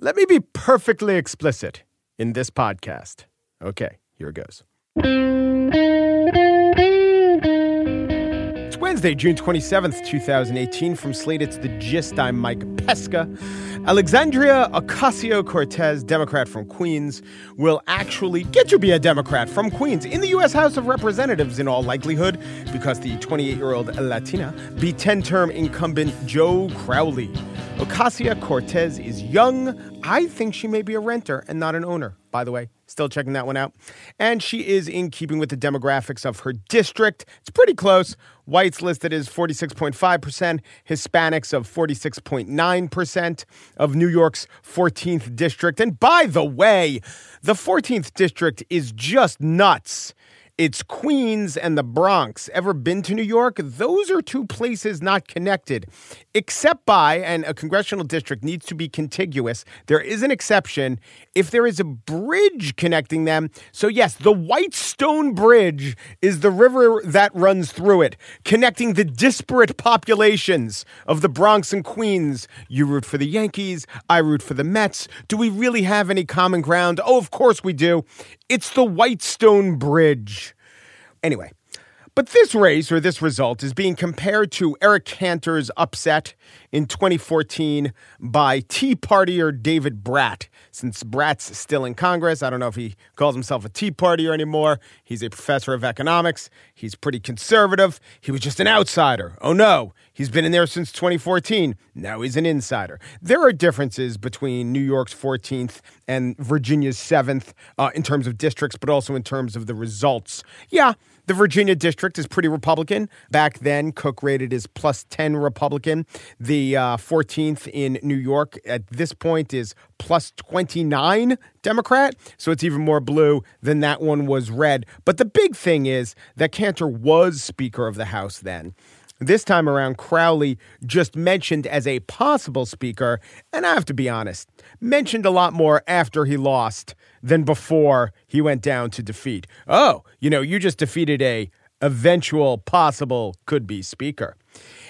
Let me be perfectly explicit in this podcast. Okay, here it goes. Wednesday, June 27th, 2018. From Slate, it's The Gist. I'm Mike Pesca. Alexandria Ocasio Cortez, Democrat from Queens, will actually get to be a Democrat from Queens in the U.S. House of Representatives in all likelihood because the 28 year old Latina beat 10 term incumbent Joe Crowley. Ocasio Cortez is young. I think she may be a renter and not an owner, by the way. Still checking that one out. And she is in keeping with the demographics of her district. It's pretty close. Whites listed as 46.5%, Hispanics of 46.9% of New York's 14th district. And by the way, the 14th district is just nuts. It's Queens and the Bronx. Ever been to New York? Those are two places not connected, except by, and a congressional district needs to be contiguous. There is an exception if there is a bridge connecting them. So, yes, the Whitestone Bridge is the river that runs through it, connecting the disparate populations of the Bronx and Queens. You root for the Yankees, I root for the Mets. Do we really have any common ground? Oh, of course we do. It's the Whitestone Bridge. Anyway, but this race or this result is being compared to Eric Cantor's upset in 2014 by Tea Partier David Brat. Since Brat's still in Congress, I don't know if he calls himself a Tea Partier anymore. He's a professor of economics. He's pretty conservative. He was just an outsider. Oh no, he's been in there since 2014. Now he's an insider. There are differences between New York's 14th and Virginia's 7th uh, in terms of districts, but also in terms of the results. Yeah, the Virginia district is pretty Republican. Back then, Cook rated as plus 10 Republican. The uh, 14th in New York at this point is plus 29 Democrat. So it's even more blue than that one was red. But the big thing is that Cantor was Speaker of the House then. This time around, Crowley just mentioned as a possible speaker, and I have to be honest, mentioned a lot more after he lost than before he went down to defeat. Oh, you know, you just defeated a eventual possible could be speaker.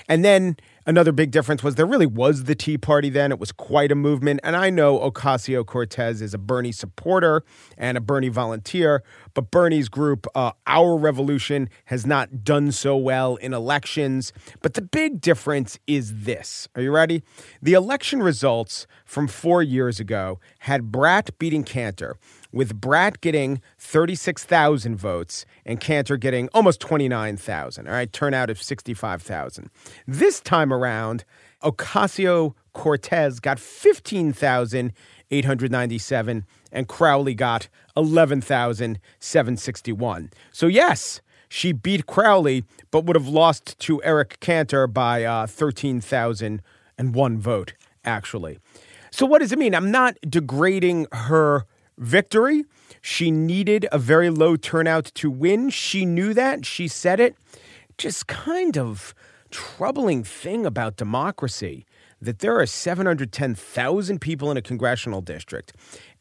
And then another big difference was there really was the Tea Party then. It was quite a movement. And I know Ocasio Cortez is a Bernie supporter and a Bernie volunteer, but Bernie's group, uh, Our Revolution, has not done so well in elections. But the big difference is this. Are you ready? The election results from four years ago had Brat beating Cantor with Brat getting 36,000 votes and Cantor getting almost 29,000. All right, turnout of 65,000. This time around, Ocasio Cortez got 15,897 and Crowley got 11,761. So, yes, she beat Crowley, but would have lost to Eric Cantor by uh, 13,001 vote, actually. So, what does it mean? I'm not degrading her victory. She needed a very low turnout to win. She knew that. She said it. Just kind of troubling thing about democracy that there are 710,000 people in a congressional district,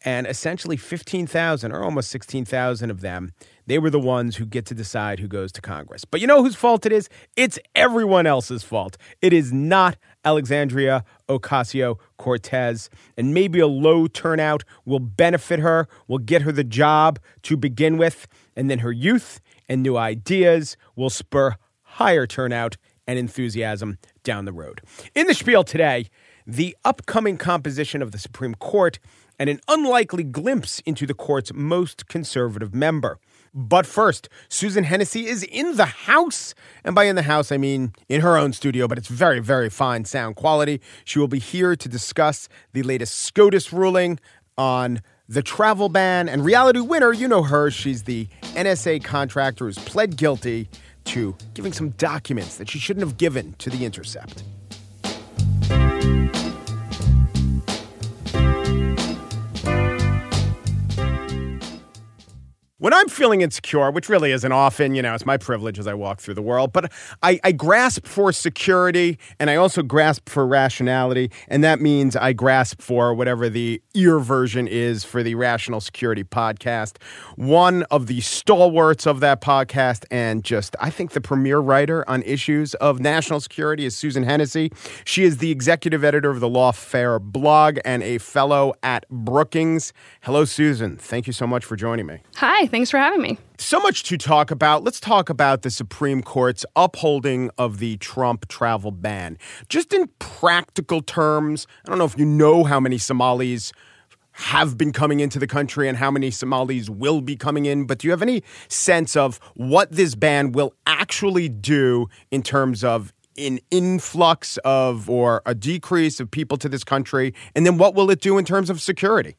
and essentially 15,000 or almost 16,000 of them, they were the ones who get to decide who goes to Congress. But you know whose fault it is? It's everyone else's fault. It is not Alexandria Ocasio Cortez. And maybe a low turnout will benefit her, will get her the job to begin with, and then her youth and new ideas will spur higher turnout and enthusiasm down the road. In the spiel today, the upcoming composition of the Supreme Court and an unlikely glimpse into the court's most conservative member. But first, Susan Hennessey is in the house. And by in the house, I mean in her own studio, but it's very, very fine sound quality. She will be here to discuss the latest SCOTUS ruling on the travel ban and Reality Winner. You know her. She's the NSA contractor who's pled guilty to giving some documents that she shouldn't have given to The Intercept. When I'm feeling insecure, which really isn't often, you know, it's my privilege as I walk through the world, but I, I, grasp for security and I also grasp for rationality. And that means I grasp for whatever the ear version is for the Rational Security podcast. One of the stalwarts of that podcast and just, I think, the premier writer on issues of national security is Susan Hennessey. She is the executive editor of the Lawfare blog and a fellow at Brookings. Hello, Susan. Thank you so much for joining me. Hi. Thanks for having me. So much to talk about. Let's talk about the Supreme Court's upholding of the Trump travel ban. Just in practical terms, I don't know if you know how many Somalis have been coming into the country and how many Somalis will be coming in, but do you have any sense of what this ban will actually do in terms of an influx of or a decrease of people to this country? And then what will it do in terms of security?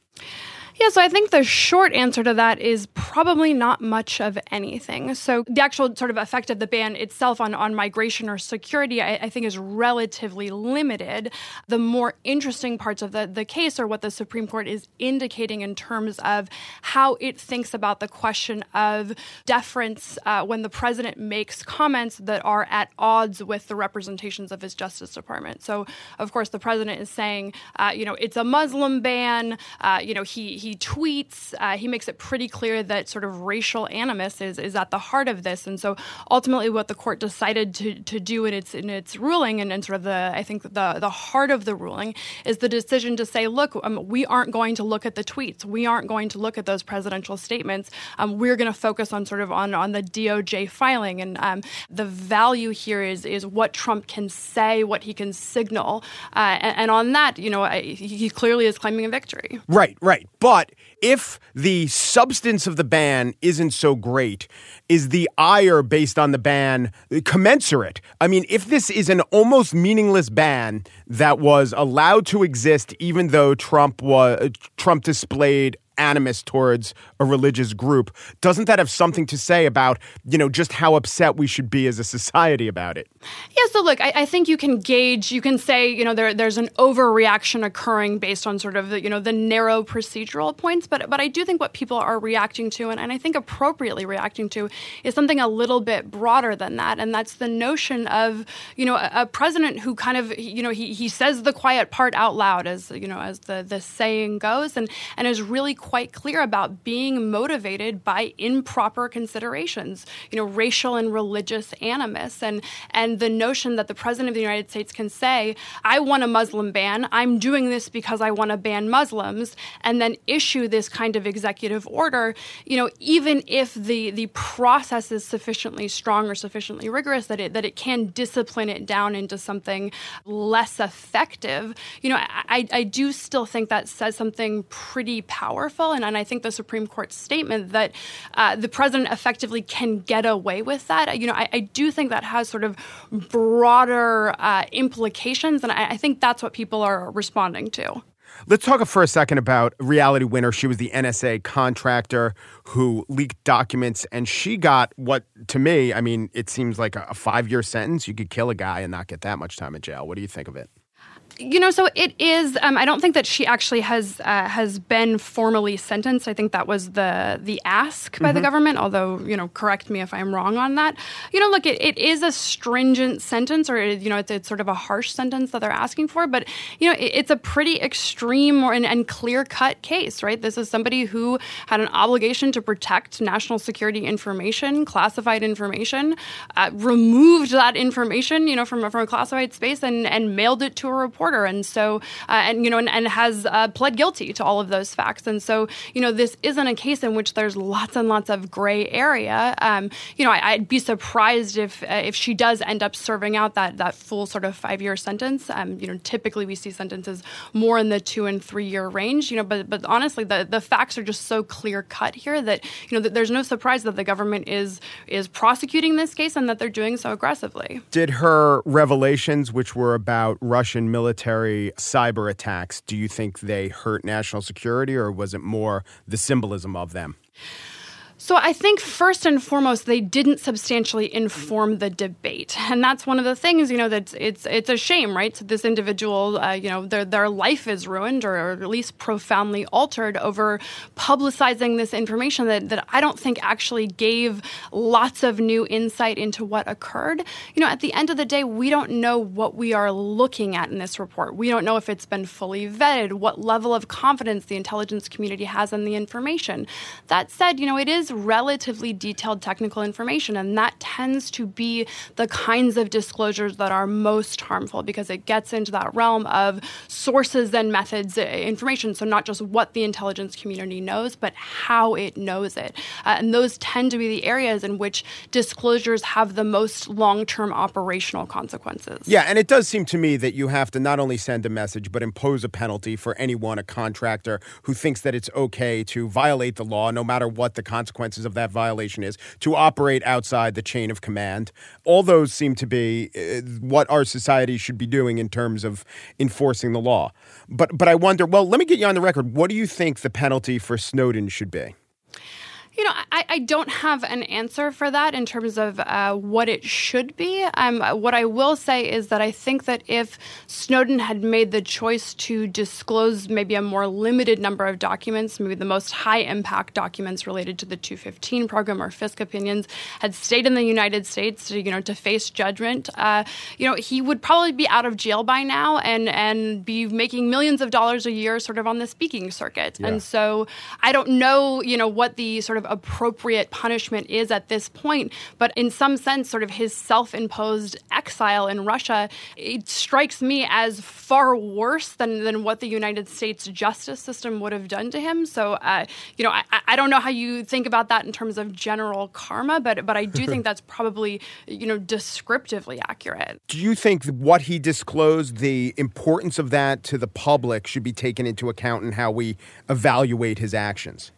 Yeah, so I think the short answer to that is probably not much of anything. So the actual sort of effect of the ban itself on, on migration or security, I, I think, is relatively limited. The more interesting parts of the, the case are what the Supreme Court is indicating in terms of how it thinks about the question of deference uh, when the president makes comments that are at odds with the representations of his Justice Department. So, of course, the president is saying, uh, you know, it's a Muslim ban. Uh, you know, he, he he tweets. Uh, he makes it pretty clear that sort of racial animus is, is at the heart of this. And so ultimately, what the court decided to, to do in its in its ruling and, and sort of the I think the the heart of the ruling is the decision to say, look, um, we aren't going to look at the tweets. We aren't going to look at those presidential statements. Um, we're going to focus on sort of on on the DOJ filing. And um, the value here is is what Trump can say, what he can signal, uh, and, and, on that, you know, I, he clearly is claiming a victory. Right, right, but but if the substance of the ban isn't so great, is the ire based on the ban commensurate? I mean, if this is an almost meaningless ban that was allowed to exist, even though Trump was Trump displayed animus towards a religious group. Doesn't that have something to say about, you know, just how upset we should be as a society about it? Yeah, so look, I, I think you can gauge, you can say, you know, there, there's an overreaction occurring based on sort of the, you know, the narrow procedural points. But but I do think what people are reacting to, and, and I think appropriately reacting to, is something a little bit broader than that. And that's the notion of, you know, a, a president who kind of, you know, he, he says the quiet part out loud as, you know, as the, the saying goes, and, and is really quite clear about being motivated by improper considerations, you know, racial and religious animus, and and the notion that the president of the United States can say, "I want a Muslim ban. I'm doing this because I want to ban Muslims," and then issue this kind of executive order. You know, even if the the process is sufficiently strong or sufficiently rigorous that it that it can discipline it down into something less effective. You know, I, I do still think that says something pretty powerful and, and I think the Supreme Court's statement that uh, the president effectively can get away with that, you know, I, I do think that has sort of broader uh, implications, and I, I think that's what people are responding to. Let's talk for a second about Reality Winner. She was the NSA contractor who leaked documents, and she got what, to me, I mean, it seems like a five year sentence. You could kill a guy and not get that much time in jail. What do you think of it? You know, so it is. Um, I don't think that she actually has uh, has been formally sentenced. I think that was the the ask by mm-hmm. the government. Although, you know, correct me if I'm wrong on that. You know, look, it, it is a stringent sentence, or you know, it's, it's, sort of a harsh sentence that they're asking for. But you know, it, it's a pretty extreme or, and, and clear cut case, right? This is somebody who had an obligation to protect national security information, classified information, uh, removed that information, you know, from from a classified space and and mailed it to a report and so uh, and you know and, and has uh, pled guilty to all of those facts. And so you know this isn't a case in which there's lots and lots of gray area. Um, you know, I, would be surprised if uh, if she does end up serving out that that full sort of five year sentence. Um, you know, typically we see sentences more in the two and three year range. You know, but but honestly, the the facts are just so clear cut here that you know that there's no surprise that the government is is prosecuting this case and that they're doing so aggressively. Did her revelations, which were about Russian military military cyber attacks, do you think they hurt national security or was it more the symbolism of them? So I think first and foremost, they didn't substantially inform the debate, and that's one of the things. You know, that it's it's a shame, right? So this individual, uh, you know, their their life is ruined or, or, at least profoundly altered over publicizing this information that that I don't think actually gave lots of new insight into what occurred. You know, at the end of the day, we don't know what we are looking at in this report. We don't know if it's been fully vetted, what level of confidence the intelligence community has in the information. That said, you know, it is relatively detailed technical information, and that tends to be the kinds of disclosures that are most harmful because it gets into that realm of sources and methods uh, information. So, not just what the intelligence community knows, but how it knows it. Uh, and those tend to be the areas in which disclosures have the most long term operational consequences. Yeah, and it does seem to me that you have to not only send a message, but impose a penalty for anyone, a contractor, who thinks that it's okay to violate the law, no matter what the consequences consequences of that violation is to operate outside the chain of command. All those seem to be uh, what our society should be doing in terms of enforcing the law. But but I wonder, well, let me get you on the record. What do you think the penalty for Snowden should be? You know, I, I, don't have an answer for that in terms of uh, what it should be. Um, what I will say is that I think that if Snowden had made the choice to disclose maybe a more limited number of documents, maybe the most high impact documents related to the 215 program or FISC opinions, had stayed in the United States, to, you know, to face judgment, uh, you know, he would probably be out of jail by now and and be making millions of dollars a year, sort of on the speaking circuit. Yeah. And so I don't know, you know, what the sort of appropriate punishment is at this point. But in some sense, sort of his self imposed exile in Russia, it strikes me as far worse than, than what the United States justice system would have done to him. So, uh, you know, I, I don't know how you think about that in terms of general karma, but, but I do think that's probably, you know, descriptively accurate. Do you think what he disclosed, the importance of that to the public, should be taken into account in how we evaluate his actions?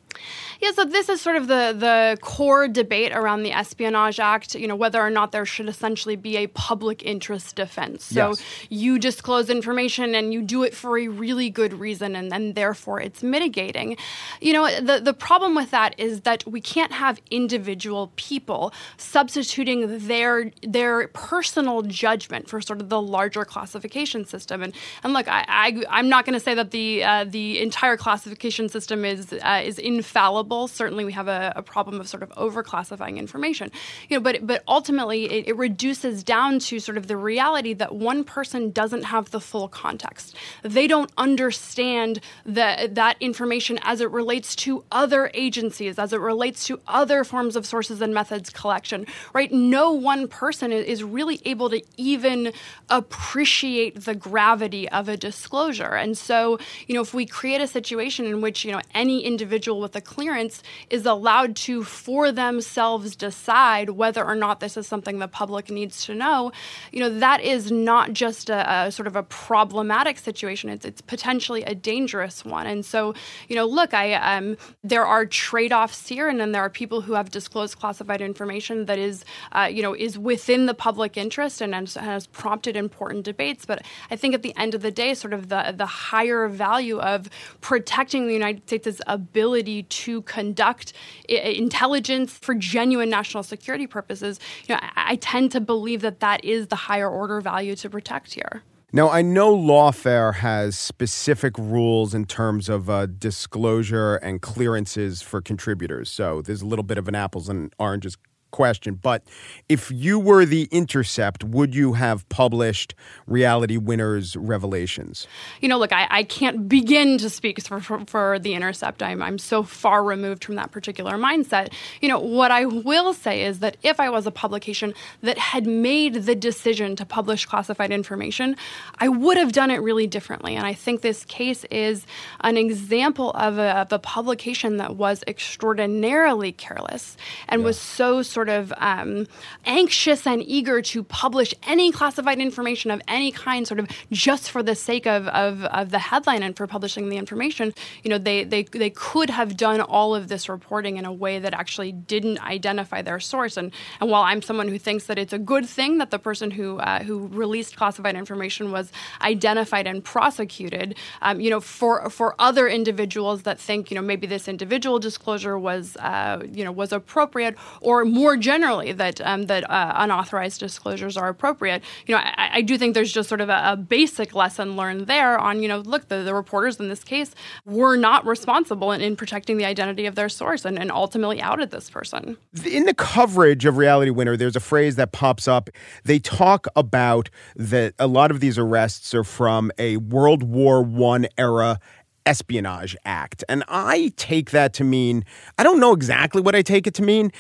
Yeah, so this is sort of the the core debate around the Espionage Act. You know whether or not there should essentially be a public interest defense. So yes. you disclose information and you do it for a really good reason, and then therefore it's mitigating. You know the the problem with that is that we can't have individual people substituting their their personal judgment for sort of the larger classification system. And and look, I, I am not going to say that the uh, the entire classification system is uh, is infallible Certainly, we have a, a problem of sort of overclassifying information. You know, but but ultimately, it, it reduces down to sort of the reality that one person doesn't have the full context. They don't understand that that information as it relates to other agencies, as it relates to other forms of sources and methods collection. Right? No one person is really able to even appreciate the gravity of a disclosure. And so, you know, if we create a situation in which you know any individual with a clearance is allowed to, for themselves, decide whether or not this is something the public needs to know, you know, that is not just a, a sort of a problematic situation. It's, it's potentially a dangerous one. And so, you know, look, I um, there are trade offs here, and then there are people who have disclosed classified information that is, uh, you know, is within the public interest and has, has prompted important debates. But I think at the end of the day, sort of the the higher value of protecting the United States' ability to conduct intelligence for genuine national security purposes, you know, I, I tend to believe that that is the higher order value to protect here. Now, I know Lawfare has specific rules in terms of uh, disclosure and clearances for contributors. So there's a little bit of an apples and oranges question, but if you were the Intercept, would you have published Reality Winners revelations? You know, look, I, I can't begin to speak for, for, for, the Intercept. I'm, I'm so far removed from that particular mindset. You know, what I will say is that if I was a publication that had made the decision to publish classified information, I would have done it really differently. And I think this case is an example of a, of a publication that was extraordinarily careless and yeah. was so sort sort of um, anxious and eager to publish any classified information of any kind, sort of just for the sake of, of, of the headline and for publishing the information, you know, they, they, they could have done all of this reporting in a way that actually didn't identify their source. And, and while I'm someone who thinks that it's a good thing that the person who, uh, who released classified information was identified and prosecuted, um, you know, for, for other individuals that think, you know, maybe this individual disclosure was, uh, you know, was appropriate, or more generally that um, that uh, unauthorized disclosures are appropriate. You know, I, I do think there's just sort of a, a, basic lesson learned there on, you know, look, the, the reporters in this case were not responsible in, in protecting the identity of their source and, and ultimately outed this person. In the coverage of Reality Winner, there's a phrase that pops up. They talk about that a lot of these arrests are from a World War One era Espionage Act. And I take that to mean, I don't know exactly what I take it to mean.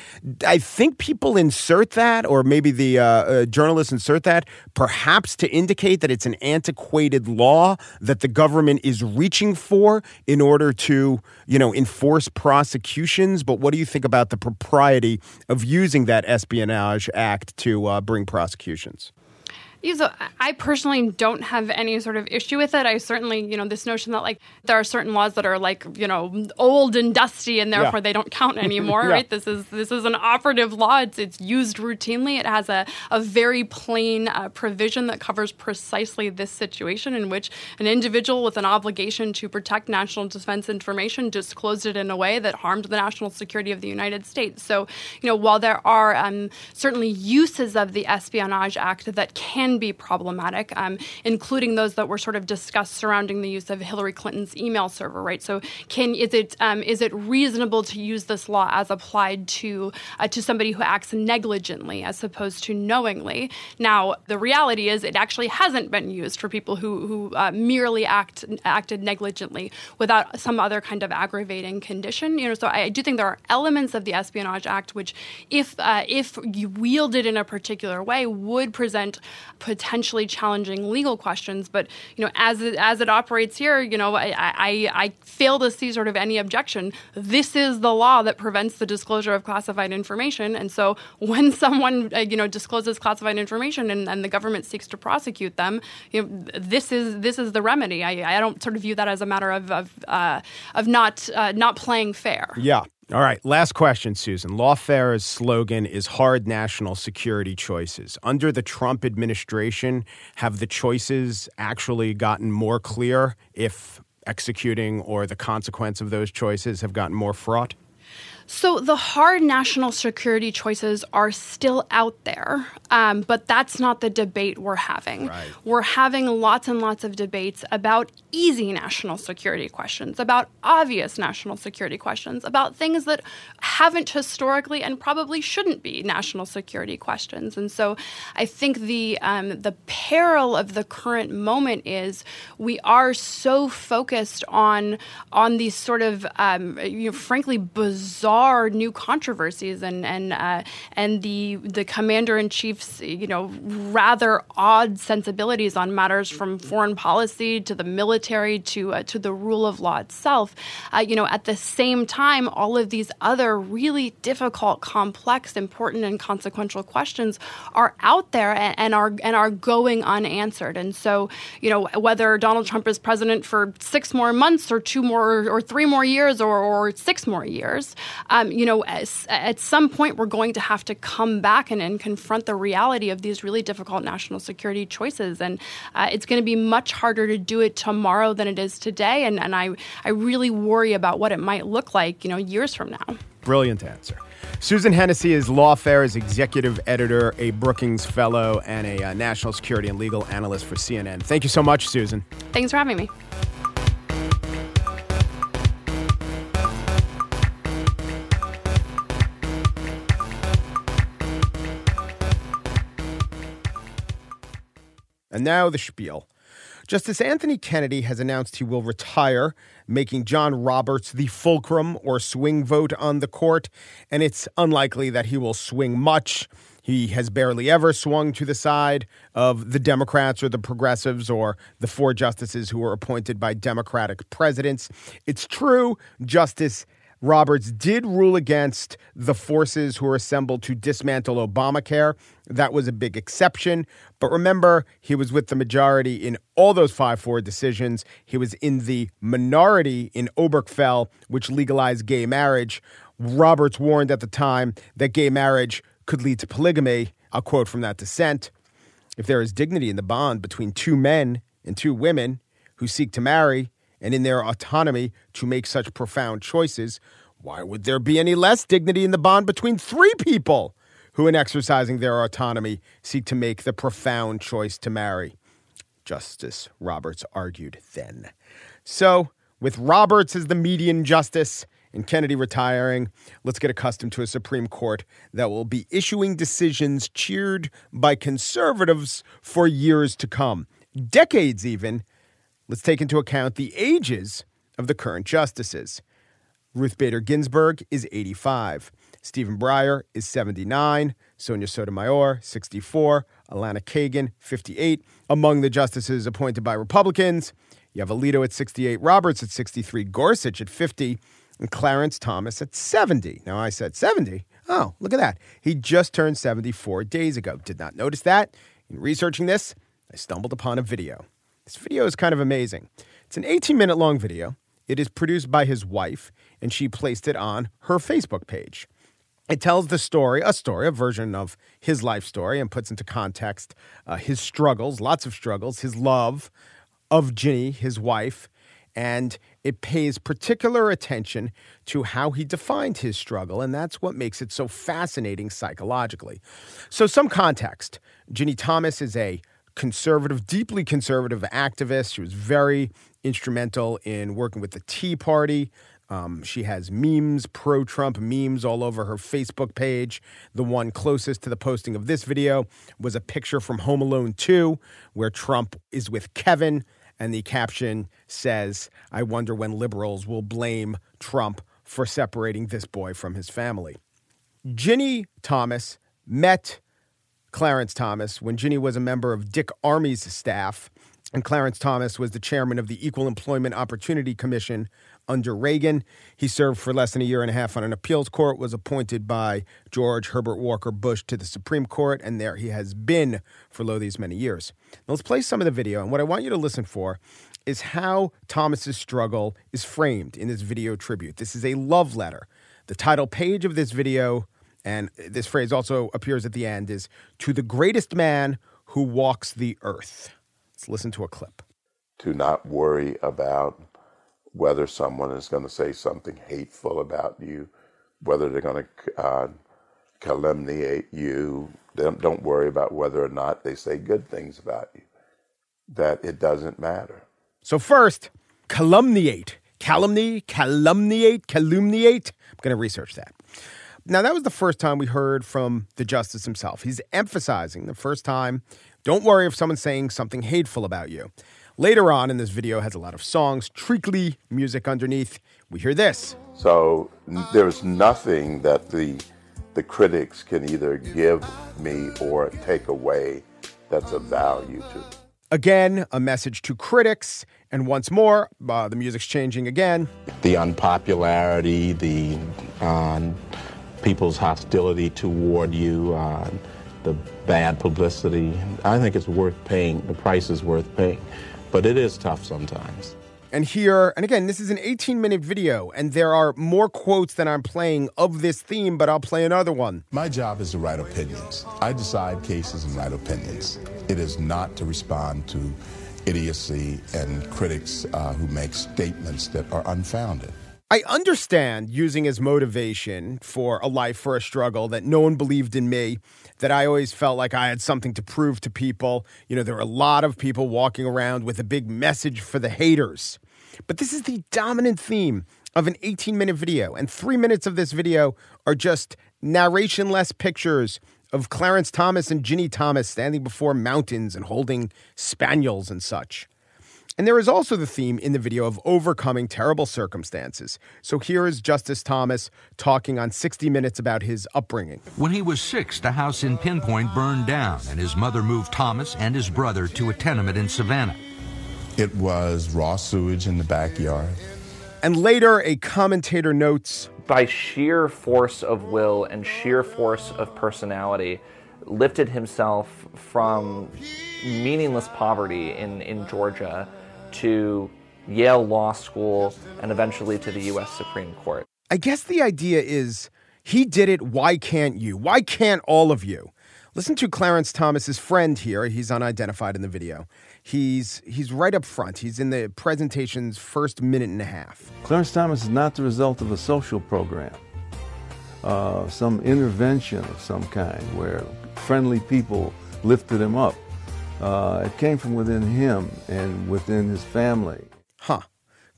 I think people insert that, or maybe the uh, uh, journalists insert that, perhaps to indicate that it's an antiquated law that the government is reaching for in order to, you know, enforce prosecutions. But what do you think about the propriety of using that Espionage Act to uh, bring prosecutions? So I personally don't have any sort of issue with it. I certainly, you know, this notion that like there are certain laws that are like, you know, old and dusty and therefore yeah. they don't count anymore, yeah. right? This is this is an operative law. It's it's used routinely. It has a, a very plain uh, provision that covers precisely this situation in which an individual with an obligation to protect national defense information disclosed it in a way that harmed the national security of the United States. So, you know, while there are um, certainly uses of the Espionage Act that can can be problematic, um, including those that were sort of discussed surrounding the use of Hillary Clinton's email server. Right. So, can is it um, is it reasonable to use this law as applied to uh, to somebody who acts negligently as opposed to knowingly? Now, the reality is it actually hasn't been used for people who who uh, merely act acted negligently without some other kind of aggravating condition. You know, so I, do think there are elements of the Espionage Act which, if uh, if wielded in a particular way, would present potentially challenging legal questions. But you know, as it, as it operates here, you know, I, I, I fail to see sort of any objection. This is the law that prevents the disclosure of classified information, and so when someone uh, you know discloses classified information and, and, the government seeks to prosecute them, you know, this is this is the remedy. I, I don't sort of view that as a matter of of, uh, of not uh, not playing fair. Yeah. All right, last question, Susan. Lawfare's slogan is hard national security choices. Under the Trump administration, have the choices actually gotten more clear if executing or the consequence of those choices have gotten more fraught? So the hard national security choices are still out there, um, but that's not the debate we're having. Right. We're having lots and lots of debates about easy national security questions, about obvious national security questions, about things that haven't historically and probably shouldn't be national security questions. And so I think the um, the peril of the current moment is we are so focused on on these sort of um, you know, frankly bizarre are new controversies and and uh, and the the commander in chief's you know rather odd sensibilities on matters from foreign policy to the military to uh, to the rule of law itself. Uh, you know, at the same time, all of these other really difficult, complex, important, and consequential questions are out there and, and are and are going unanswered. And so, you know, whether Donald Trump is president for six more months or two more or three more years or, or six more years, um, you know, as, at some point we're going to have to come back and, and, confront the reality of these really difficult national security choices. And uh, it's going to be much harder to do it tomorrow than it is today. And, and I, I really worry about what it might look like, you know, years from now. Brilliant answer. Susan Hennessey is Lawfare's executive editor, a Brookings Fellow, and a uh, national security and legal analyst for CNN. Thank you so much, Susan. Thanks for having me. And now the spiel. Justice Anthony Kennedy has announced he will retire, making John Roberts the fulcrum or swing vote on the court, and it's unlikely that he will swing much. He has barely ever swung to the side of the Democrats or the progressives or the four justices who were appointed by Democratic presidents. It's true, Justice Roberts did rule against the forces who were assembled to dismantle Obamacare. That was a big exception. But remember, he was with the majority in all those 5 4 decisions. He was in the minority in Obergefell, which legalized gay marriage. Roberts warned at the time that gay marriage could lead to polygamy. I'll quote from that dissent. If there is dignity in the bond between two men and two women who seek to marry, and in their autonomy to make such profound choices, why would there be any less dignity in the bond between three people who, in exercising their autonomy, seek to make the profound choice to marry? Justice Roberts argued then. So, with Roberts as the median justice and Kennedy retiring, let's get accustomed to a Supreme Court that will be issuing decisions cheered by conservatives for years to come, decades even, Let's take into account the ages of the current justices. Ruth Bader Ginsburg is 85. Stephen Breyer is 79. Sonia Sotomayor, 64. Elena Kagan, 58. Among the justices appointed by Republicans, you have Alito at 68, Roberts at 63, Gorsuch at 50, and Clarence Thomas at 70. Now, I said 70. Oh, look at that. He just turned 74 days ago. Did not notice that. In researching this, I stumbled upon a video. This video is kind of amazing. It's an 18 minute long video. It is produced by his wife, and she placed it on her Facebook page. It tells the story, a story, a version of his life story, and puts into context uh, his struggles, lots of struggles, his love of Ginny, his wife, and it pays particular attention to how he defined his struggle, and that's what makes it so fascinating psychologically. So, some context Ginny Thomas is a conservative, deeply conservative activist. She was very instrumental in working with the Tea Party. Um, she has memes, pro Trump memes all over her Facebook page. The one closest to the posting of this video was a picture from Home Alone 2, where Trump is with Kevin, and the caption says, I wonder when liberals will blame Trump for separating this boy from his family. Ginny Thomas met Clarence Thomas when Ginny was a member of Dick Armey's staff, and Clarence Thomas was the chairman of the Equal Employment Opportunity Commission under Reagan. He served for less than a year and a half on an appeals court, was appointed by George Herbert Walker Bush to the Supreme Court, and there he has been for lo these many years. Now let's play some of the video, and what I want you to listen for is how Thomas's struggle is framed in this video tribute. This is a love letter. The title page of this video and this phrase also appears at the end, is to the greatest man who walks the earth. Let's listen to a clip. To not worry about whether someone is going to say something hateful about you, whether they're going to uh, calumniate you. Don't, don't worry about whether or not they say good things about you. That it doesn't matter. So, first, calumniate. Calumny, calumniate, calumniate. I'm going to research that. Now, that was the first time we heard from the justice himself. He's emphasizing the first time don't worry if someone's saying something hateful about you. Later on in this video has a lot of songs, treacly music underneath. We hear this. So there's nothing that the the critics can either give me or take away that's of value to. Again, a message to critics, and once more, uh, the music's changing again. The unpopularity, the uh, people's hostility toward you, uh, the bad publicity. I think it's worth paying. The price is worth paying. But it is tough sometimes. And here, and again, this is an 18 minute video, and there are more quotes than I'm playing of this theme, but I'll play another one. My job is to write opinions. I decide cases and write opinions. It is not to respond to idiocy and critics uh, who make statements that are unfounded. I understand using as motivation for a life for a struggle that no one believed in me, that I always felt like I had something to prove to people. You know, there are a lot of people walking around with a big message for the haters. But this is the dominant theme of an 18 minute video, and three minutes of this video are just narration less pictures of Clarence Thomas and Ginny Thomas standing before mountains and holding spaniels and such. And there is also the theme in the video of overcoming terrible circumstances. So here is Justice Thomas talking on 60 Minutes about his upbringing. When he was six, the house in Pinpoint burned down, and his mother moved Thomas and his brother to a tenement in Savannah. It was raw sewage in the backyard. And later, a commentator notes by sheer force of will and sheer force of personality, lifted himself from meaningless poverty in, in Georgia to Yale Law School and eventually to the U.S. Supreme Court. I guess the idea is he did it. Why can't you? Why can't all of you? Listen to Clarence Thomas's friend here. He's unidentified in the video. He's he's right up front. He's in the presentation's first minute and a half. Clarence Thomas is not the result of a social program, uh, some intervention of some kind where friendly people lifted him up. Uh, it came from within him and within his family. Huh.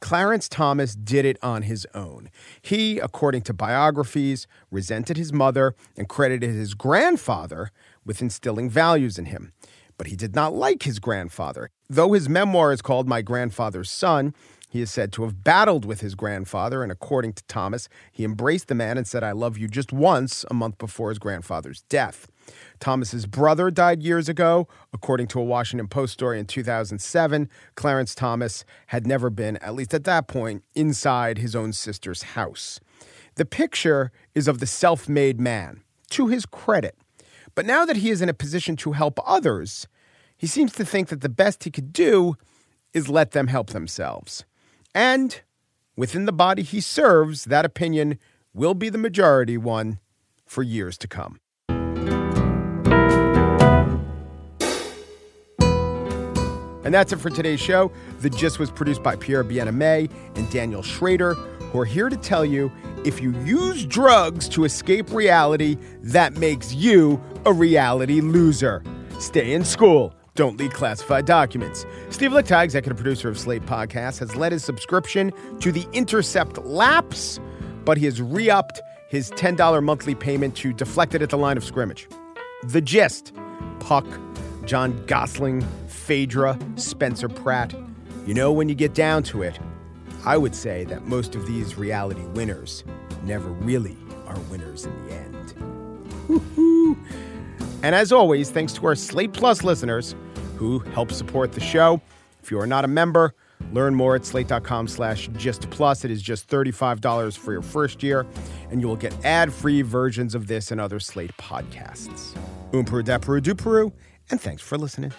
Clarence Thomas did it on his own. He, according to biographies, resented his mother and credited his grandfather with instilling values in him. But he did not like his grandfather. Though his memoir is called My Grandfather's Son, he is said to have battled with his grandfather, and according to Thomas, he embraced the man and said, I love you just once a month before his grandfather's death. Thomas's brother died years ago. According to a Washington Post story in 2007, Clarence Thomas had never been, at least at that point, inside his own sister's house. The picture is of the self made man, to his credit. But now that he is in a position to help others, he seems to think that the best he could do is let them help themselves. And within the body he serves, that opinion will be the majority one for years to come. And that's it for today's show. The Gist was produced by Pierre Bienaimé and Daniel Schrader, who are here to tell you if you use drugs to escape reality, that makes you a reality loser. Stay in school. Don't leak classified documents. Steve Lickteig, executive producer of Slate Podcast, has let his subscription to The Intercept lapse, but he has re upped his $10 monthly payment to deflect it at the line of scrimmage. The Gist Puck, John Gosling, Phaedra, Spencer Pratt. You know, when you get down to it, I would say that most of these reality winners never really are winners in the end. Woo-hoo. And as always, thanks to our Slate Plus listeners who help support the show. If you are not a member, learn more at slate.com slash gist plus. It is just $35 for your first year, and you will get ad-free versions of this and other Slate podcasts. Umperu, Deperu, Duperu, and thanks for listening.